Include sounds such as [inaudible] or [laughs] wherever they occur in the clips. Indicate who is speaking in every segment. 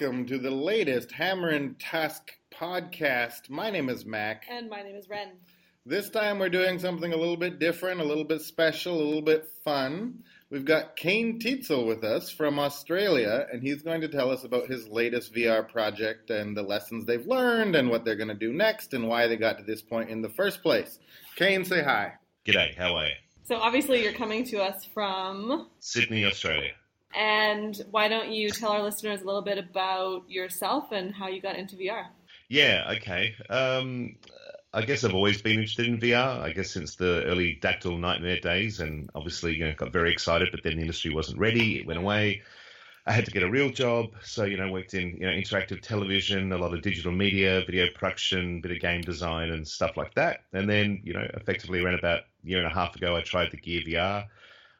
Speaker 1: welcome to the latest Hammer and Tusk podcast. My name is Mac.
Speaker 2: And my name is Ren.
Speaker 1: This time we're doing something a little bit different, a little bit special, a little bit fun. We've got Kain Tietzel with us from Australia, and he's going to tell us about his latest VR project and the lessons they've learned and what they're going to do next and why they got to this point in the first place. Kain, say hi.
Speaker 3: G'day, how are you?
Speaker 2: So, obviously, you're coming to us from
Speaker 3: Sydney, Australia.
Speaker 2: And why don't you tell our listeners a little bit about yourself and how you got into VR?
Speaker 3: Yeah, okay. Um, I guess I've always been interested in VR. I guess since the early Dactyl Nightmare days, and obviously, you know, got very excited. But then the industry wasn't ready; it went away. I had to get a real job, so you know, worked in you know interactive television, a lot of digital media, video production, bit of game design, and stuff like that. And then, you know, effectively around about a year and a half ago, I tried the Gear VR.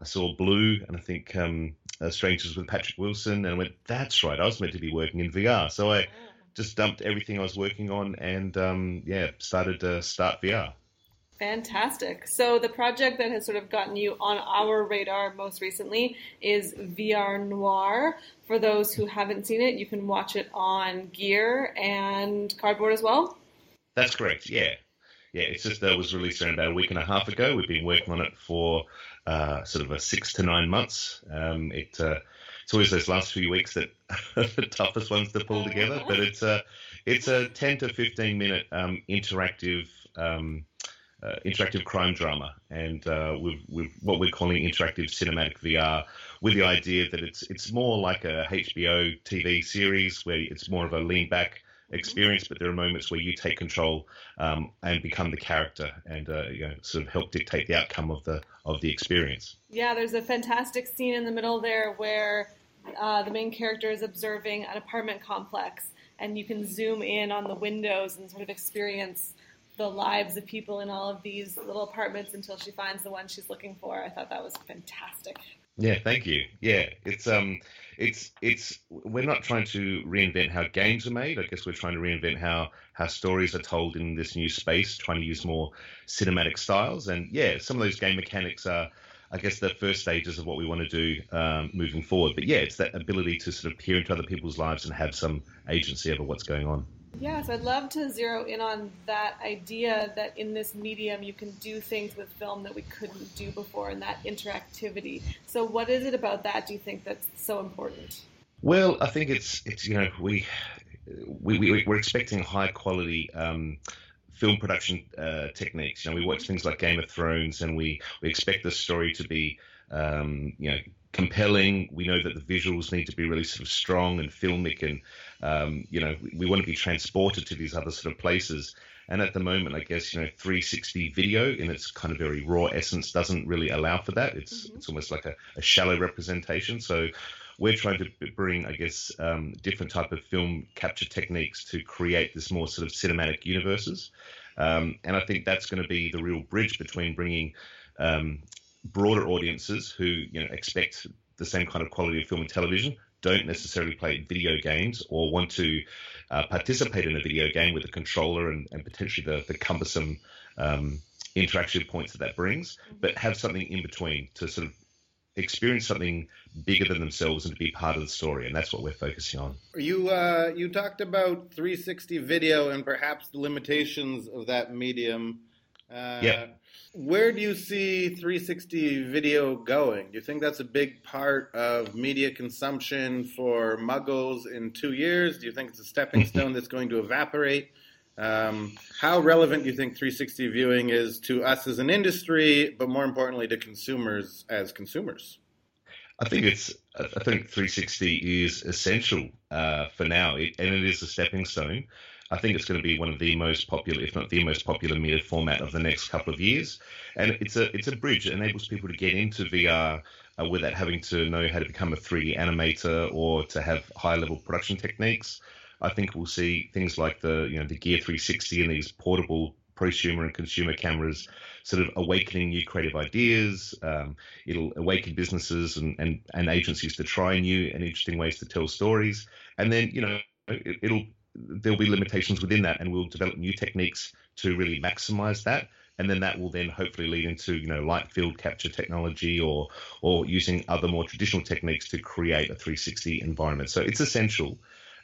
Speaker 3: I saw Blue, and I think um, uh, Strangers with Patrick Watson, and I went, "That's right, I was meant to be working in VR." So I just dumped everything I was working on, and um, yeah, started to start VR.
Speaker 2: Fantastic. So the project that has sort of gotten you on our radar most recently is VR Noir. For those who haven't seen it, you can watch it on Gear and Cardboard as well.
Speaker 3: That's correct. Yeah, yeah. It's just that it was released around about a week and a half ago. We've been working on it for uh, sort of a six to nine months. Um, it uh, it's always those last few weeks that [laughs] are the toughest ones to pull together. But it's a it's a ten to fifteen minute um, interactive. Um, uh, interactive crime drama, and uh, with, with what we're calling interactive cinematic VR, with the idea that it's it's more like a HBO TV series where it's more of a lean back experience, but there are moments where you take control um, and become the character, and uh, you know, sort of help dictate the outcome of the of the experience.
Speaker 2: Yeah, there's a fantastic scene in the middle there where uh, the main character is observing an apartment complex, and you can zoom in on the windows and sort of experience the lives of people in all of these little apartments until she finds the one she's looking for. I thought that was fantastic.
Speaker 3: Yeah, thank you. Yeah, it's um, it's it's we're not trying to reinvent how games are made. I guess we're trying to reinvent how how stories are told in this new space, trying to use more cinematic styles. And yeah, some of those game mechanics are I guess the first stages of what we want to do um, moving forward. But yeah, it's that ability to sort of peer into other people's lives and have some agency over what's going on.
Speaker 2: Yes, I'd love to zero in on that idea that in this medium you can do things with film that we couldn't do before, and that interactivity. So, what is it about that? Do you think that's so important?
Speaker 3: Well, I think it's it's you know we we, we we're expecting high quality. Um, film production uh, techniques. You know, we watch things like Game of Thrones, and we we expect the story to be, um, you know, compelling. We know that the visuals need to be really sort of strong and filmic, and um, you know, we, we, want to be transported to these other sort of places. And at the moment, I guess you know, 360 video in its kind of very raw essence doesn't really allow for that. It's mm-hmm. it's almost like a, a shallow representation. So we're trying to bring, I guess, um, different type of film capture techniques to create this more sort of cinematic universes. Um, and I think that's going to be the real bridge between bringing um, broader audiences who you know expect the same kind of quality of film and television, don't necessarily play video games or want to uh, participate in a video game with a controller and, and potentially the, the cumbersome um, interaction points that that brings, but have something in between to sort of experience something bigger than themselves and to be part of the story, and that's what we're focusing on.
Speaker 1: You uh, you talked about 360 video and perhaps the limitations of that medium. Uh,
Speaker 3: yeah.
Speaker 1: Where do you see 360 video going? Do you think that's a big part of media consumption for muggles in two years? Do you think it's a stepping [laughs] stone that's going to evaporate? Um, how relevant do you think 360 viewing is to us as an industry, but more importantly to consumers as consumers?
Speaker 3: I think it's. I think 360 is essential uh, for now, it, and it is a stepping stone. I think it's going to be one of the most popular, if not the most popular, media format of the next couple of years. And it's a it's a bridge. It enables people to get into VR uh, without having to know how to become a 3D animator or to have high level production techniques. I think we'll see things like the you know the Gear 360 and these portable prosumer and consumer cameras sort of awakening new creative ideas. Um, it'll awaken businesses and, and, and agencies to try new and interesting ways to tell stories. And then, you know, it, it'll there'll be limitations within that, and we'll develop new techniques to really maximize that. And then that will then hopefully lead into you know light field capture technology or or using other more traditional techniques to create a 360 environment. So it's essential.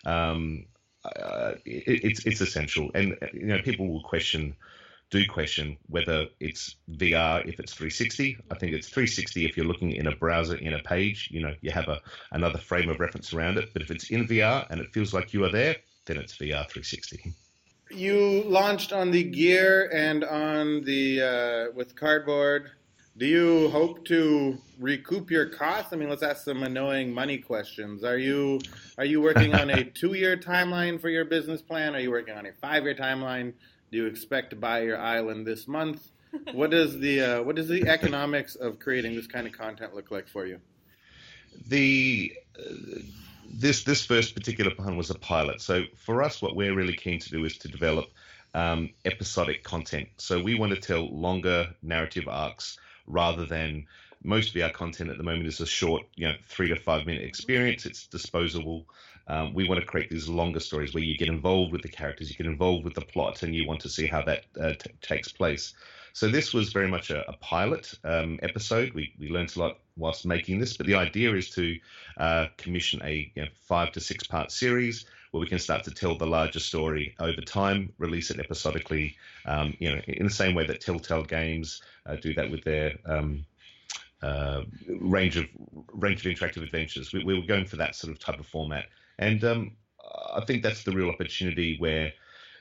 Speaker 3: um, uh, it, it's it's essential. And you know, people will question do question whether it's VR if it's 360. I think it's 360 if you're looking in a browser in a page. You know, you have a another frame of reference around it. But if it's in VR and it feels like you are there, then it's VR 360.
Speaker 1: You launched on the Gear and on the uh, with Cardboard. Do you hope to recoup your costs? I mean, let's ask some annoying money questions. Are you are you working on a [laughs] two year timeline for your business plan? Are you working on a five year timeline? Do you expect to buy your island this month? What does the uh, what does the economics of creating this kind of content look like for you?
Speaker 3: The uh, this this first particular plan was a pilot. So for us, what we're really keen to do is to develop um, episodic content. So we want to tell longer narrative arcs rather than most of our content at the moment is a short, you know, three to five minute experience. It's disposable. Um, we want to create these longer stories where you get involved with the characters, you get involved with the plot, and you want to see how that uh, t- takes place. So this was very much a, a pilot um, episode. We we learned a lot whilst making this, but the idea is to uh, commission a you know, five to six part series where we can start to tell the larger story over time, release it episodically, um, you know, in the same way that Telltale Games uh, do that with their um, uh, range of range of interactive adventures. We, we, were going for that sort of type of format, and um, I think that's the real opportunity where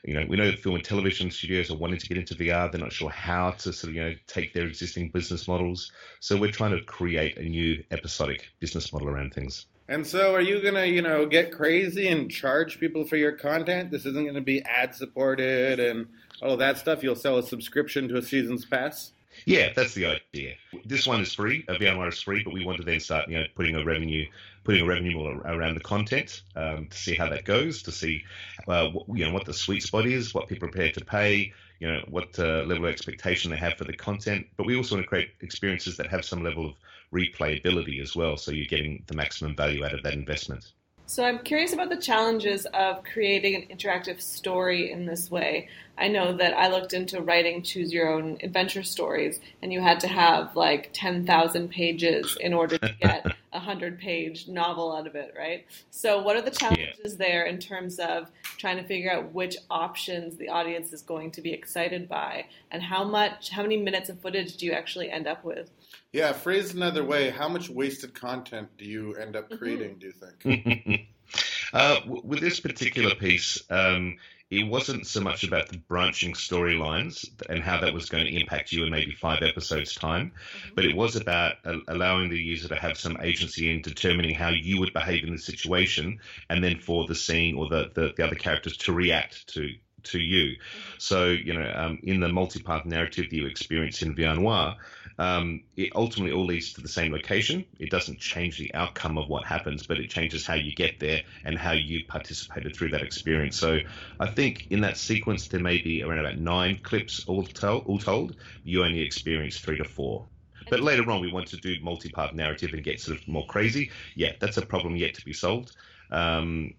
Speaker 3: you know, we know film and television studios are wanting to get into VR. They're not sure how to sort of, you know, take their existing business models. So we're trying to create a new episodic business model around things.
Speaker 1: And so, are you gonna, you know, get crazy and charge people for your content? This isn't gonna be ad supported and all of that stuff. You'll sell a subscription to a season's pass.
Speaker 3: Yeah, that's the idea. This one is free. A VR is free, but we want to then start, you know, putting a revenue, putting a revenue model around the content um, to see how that goes, to see, uh, what, you know, what the sweet spot is, what people are prepared to pay, you know, what uh, level of expectation they have for the content. But we also want to create experiences that have some level of replayability as well, so you're getting the maximum value out of that investment.
Speaker 2: So I'm curious about the challenges of creating an interactive story in this way. I know that I looked into writing choose your own adventure stories, and you had to have like 10,000 pages in order to get a 100 page novel out of it, right? So, what are the challenges yeah. there in terms of trying to figure out which options the audience is going to be excited by, and how much, how many minutes of footage do you actually end up with?
Speaker 1: Yeah, phrased another way, how much wasted content do you end up mm-hmm. creating, do you think? [laughs]
Speaker 3: uh, with this particular piece, um, it wasn't so much about the branching storylines and how that was going to impact you in maybe five episodes' time, mm-hmm. but it was about allowing the user to have some agency in determining how you would behave in the situation and then for the scene or the, the, the other characters to react to to you. Mm-hmm. So, you know, um, in the multi-part narrative that you experience in VR Noir, um, it ultimately all leads to the same location. It doesn't change the outcome of what happens, but it changes how you get there and how you participated through that experience. So I think in that sequence, there may be around about nine clips all told. All told. You only experience three to four. But later on, we want to do multi-part narrative and get sort of more crazy. Yeah, that's a problem yet to be solved. Um,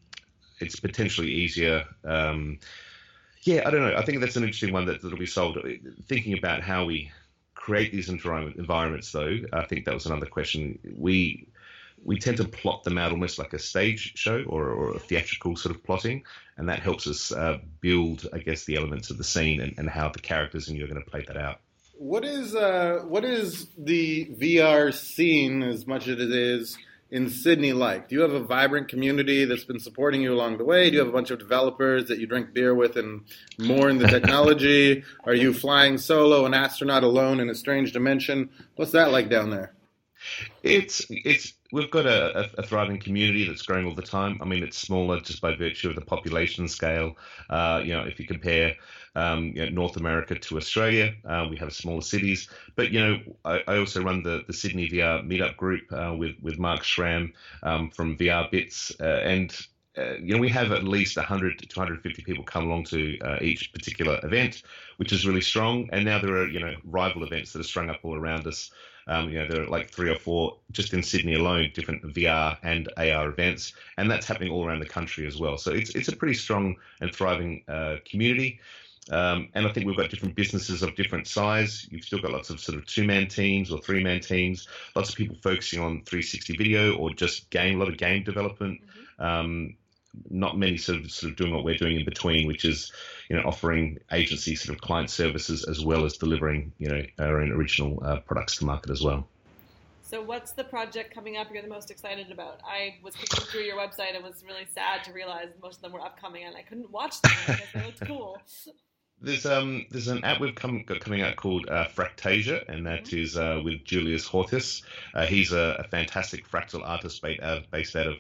Speaker 3: it's potentially easier. Um, yeah, I don't know. I think that's an interesting one that, that'll be solved. Thinking about how we create these environments, though, I think that was another question. We we tend to plot them out almost like a stage show or, or a theatrical sort of plotting, and that helps us uh, build, I guess, the elements of the scene and, and how the characters and you are going to play that out.
Speaker 1: What is uh, what is the VR scene as much as it is in Sydney like? Do you have a vibrant community that's been supporting you along the way? Do you have a bunch of developers that you drink beer with and more in the technology? Are you flying solo, an astronaut alone in a strange dimension? What's that like down there?
Speaker 3: It's it's we've got a, a, thriving community that's growing all the time. I mean, it's smaller just by virtue of the population scale. Uh, you know, if you compare um, you know, North America to Australia. Uh, we have smaller cities, but you know, I, I, also run the, the Sydney VR meetup group uh, with with Mark Schram um, from VR Bits, uh, and uh, you know, we have at least 100 to 250 people come along to uh, each particular event, which is really strong. And now there are you know rival events that are strung up all around us. Um, you know, there are like three or four just in Sydney alone, different VR and AR events, and that's happening all around the country as well. So it's it's a pretty strong and thriving uh, community. Um, and I think we've got different businesses of different size. You've still got lots of sort of two man teams or three man teams, lots of people focusing on 360 video or just game, a lot of game development. Mm-hmm. Um, not many sort of sort of doing what we're doing in between, which is you know offering agency sort of client services as well as delivering you know our own original uh, products to market as well.
Speaker 2: So, what's the project coming up you're the most excited about? I was clicking through your website and was really sad to realize most of them were upcoming, and I couldn't watch them because they looked cool. [laughs]
Speaker 3: There's um there's an app we've come got coming out called uh, Fractasia, and that mm-hmm. is uh, with Julius Horsthuis. Uh, he's a, a, fantastic fractal artist based out, based out of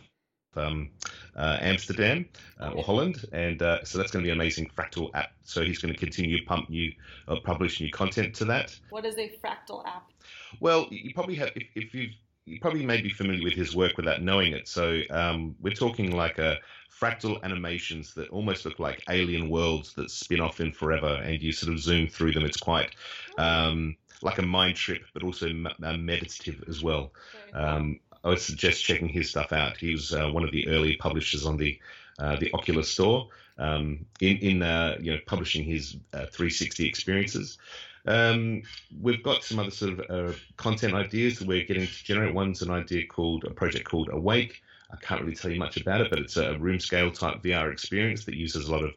Speaker 3: um, uh, Amsterdam uh, or Holland, and uh, so that's going to be an amazing fractal app. So he's going to continue to pump new, or publish new content to that.
Speaker 2: What is a fractal app?
Speaker 3: Well, you probably have if, if you've you probably may be familiar with his work without knowing it. So um, we're talking like a fractal animations that almost look like alien worlds that spin off in forever, and you sort of zoom through them. It's quite um, like a mind trip, but also meditative as well. Um, I would suggest checking his stuff out. He was uh, one of the early publishers on the uh, the Oculus Store um, in in uh, you know publishing his uh, 360 experiences. Um, we've got some other sort of uh, content ideas that we're getting to generate. One's an idea called a project called Awake, I can't really tell you much about it, but it's a room scale type VR experience that uses a lot of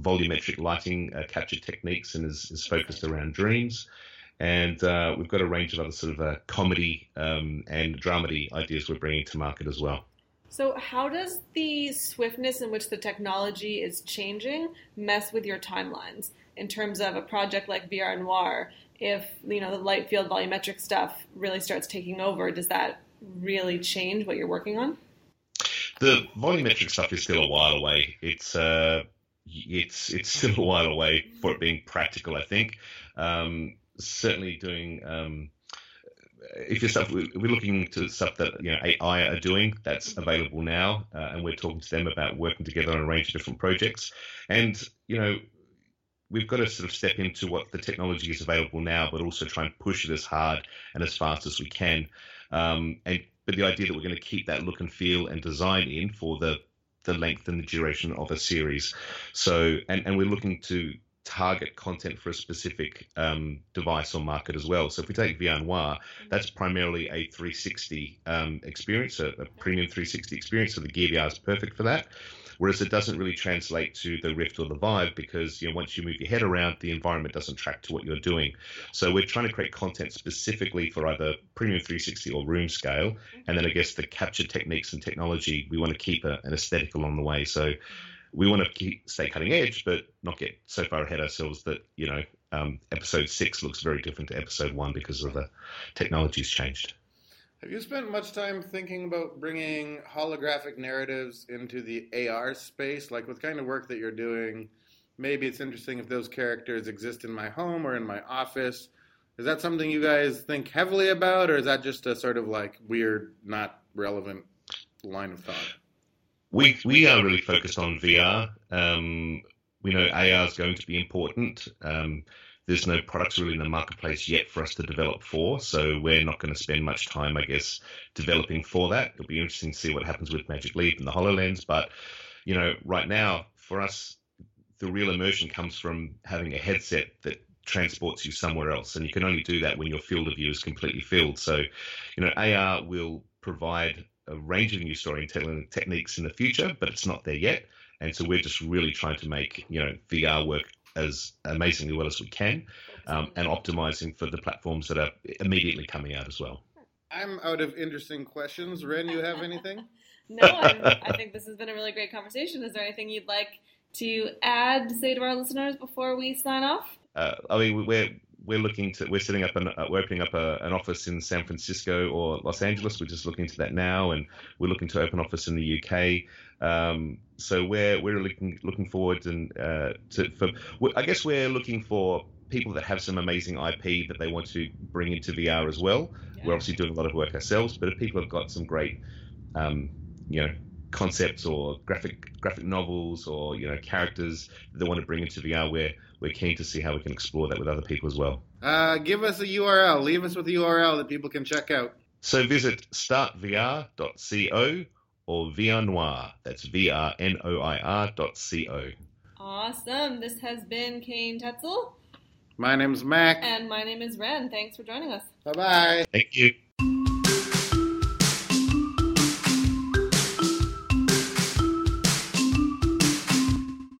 Speaker 3: volumetric lighting uh, capture techniques and is, is, focused around dreams. And uh, we've got a range of other sort of uh, comedy um, and dramedy ideas we're bringing to market as well.
Speaker 2: So, how does the swiftness in which the technology is changing mess with your timelines in terms of a project like VR Noir? If you know the light field volumetric stuff really starts taking over, does that really change what you're working on?
Speaker 3: The volumetric stuff is still a while away. It's uh, it's it's still a while away for it being practical. I think um, certainly doing. Um, if you're stuff, we're looking to stuff that you know 8i are doing. That's available now, uh, and we're talking to them about working together on a range of different projects. And you know, we've got to sort of step into what the technology is available now, but also try and push it as hard and as fast as we can. Um, and but the idea that we're going to keep that look and feel and design in for the the length and the duration of a series. So, and, and we're looking to target content for a specific um, device or market as well. So if we take VR Noir, that's primarily a 360 um, experience, a, a, premium 360 experience. So the Gear VR is perfect for that whereas it doesn't really translate to the Rift or the Vive because you know once you move your head around, the environment doesn't track to what you're doing. So we're trying to create content specifically for either Premium 360 or room scale, and then I guess the capture techniques and technology we want to keep a, an aesthetic along the way. So we want to keep, stay cutting edge, but not get so far ahead ourselves that you know um, episode six looks very different to episode one because of the technology's changed.
Speaker 1: Have you spent much time thinking about bringing holographic narratives into the AR space? Like with kind of work that you're doing, maybe it's interesting if those characters exist in my home or in my office. Is that something you guys think heavily about, or is that just a sort of like weird, not relevant line of thought?
Speaker 3: We we are really focused on VR. Um, we know AR is going to be important. Um, there's no products really in the marketplace yet for us to develop for, so we're not going to spend much time, I guess, developing for that. It'll be interesting to see what happens with Magic Leap and the HoloLens, but you know, right now for us, the real immersion comes from having a headset that transports you somewhere else, and you can only do that when your field of view is completely filled. So, you know, AR will provide a range of new storytelling techniques in the future, but it's not there yet. And so we're just really trying to make you know VR work as amazingly well as we can, um, and optimizing for the platforms that are immediately coming out as well.
Speaker 1: I'm out of interesting questions. Ren, you have anything? [laughs]
Speaker 2: no, I, I think this has been a really great conversation. Is there anything you'd like to add, say to our listeners before we sign off?
Speaker 3: Uh, I mean, we're we're looking to we're setting up an uh, we're opening up a, an office in San Francisco or Los Angeles. We're just looking into that now, and we're looking to open office in the UK. Um, so we're we're looking looking forward and uh, to for I guess we're looking for people that have some amazing IP that they want to bring into VR as well. Yeah. We're obviously doing a lot of work ourselves, but if people have got some great um, you know concepts or graphic graphic novels or you know characters that they want to bring into VR, we're we're keen to see how we can explore that with other people as well.
Speaker 1: Uh, give us a URL. Leave us with a URL that people can check out.
Speaker 3: So visit startvr.co or VR Noir. That's V R N O I R dot C O.
Speaker 2: Awesome. This has been Kain Tietzel.
Speaker 1: My name's Mac.
Speaker 2: And my name is Ren. Thanks for joining us.
Speaker 1: Bye bye.
Speaker 3: Thank you.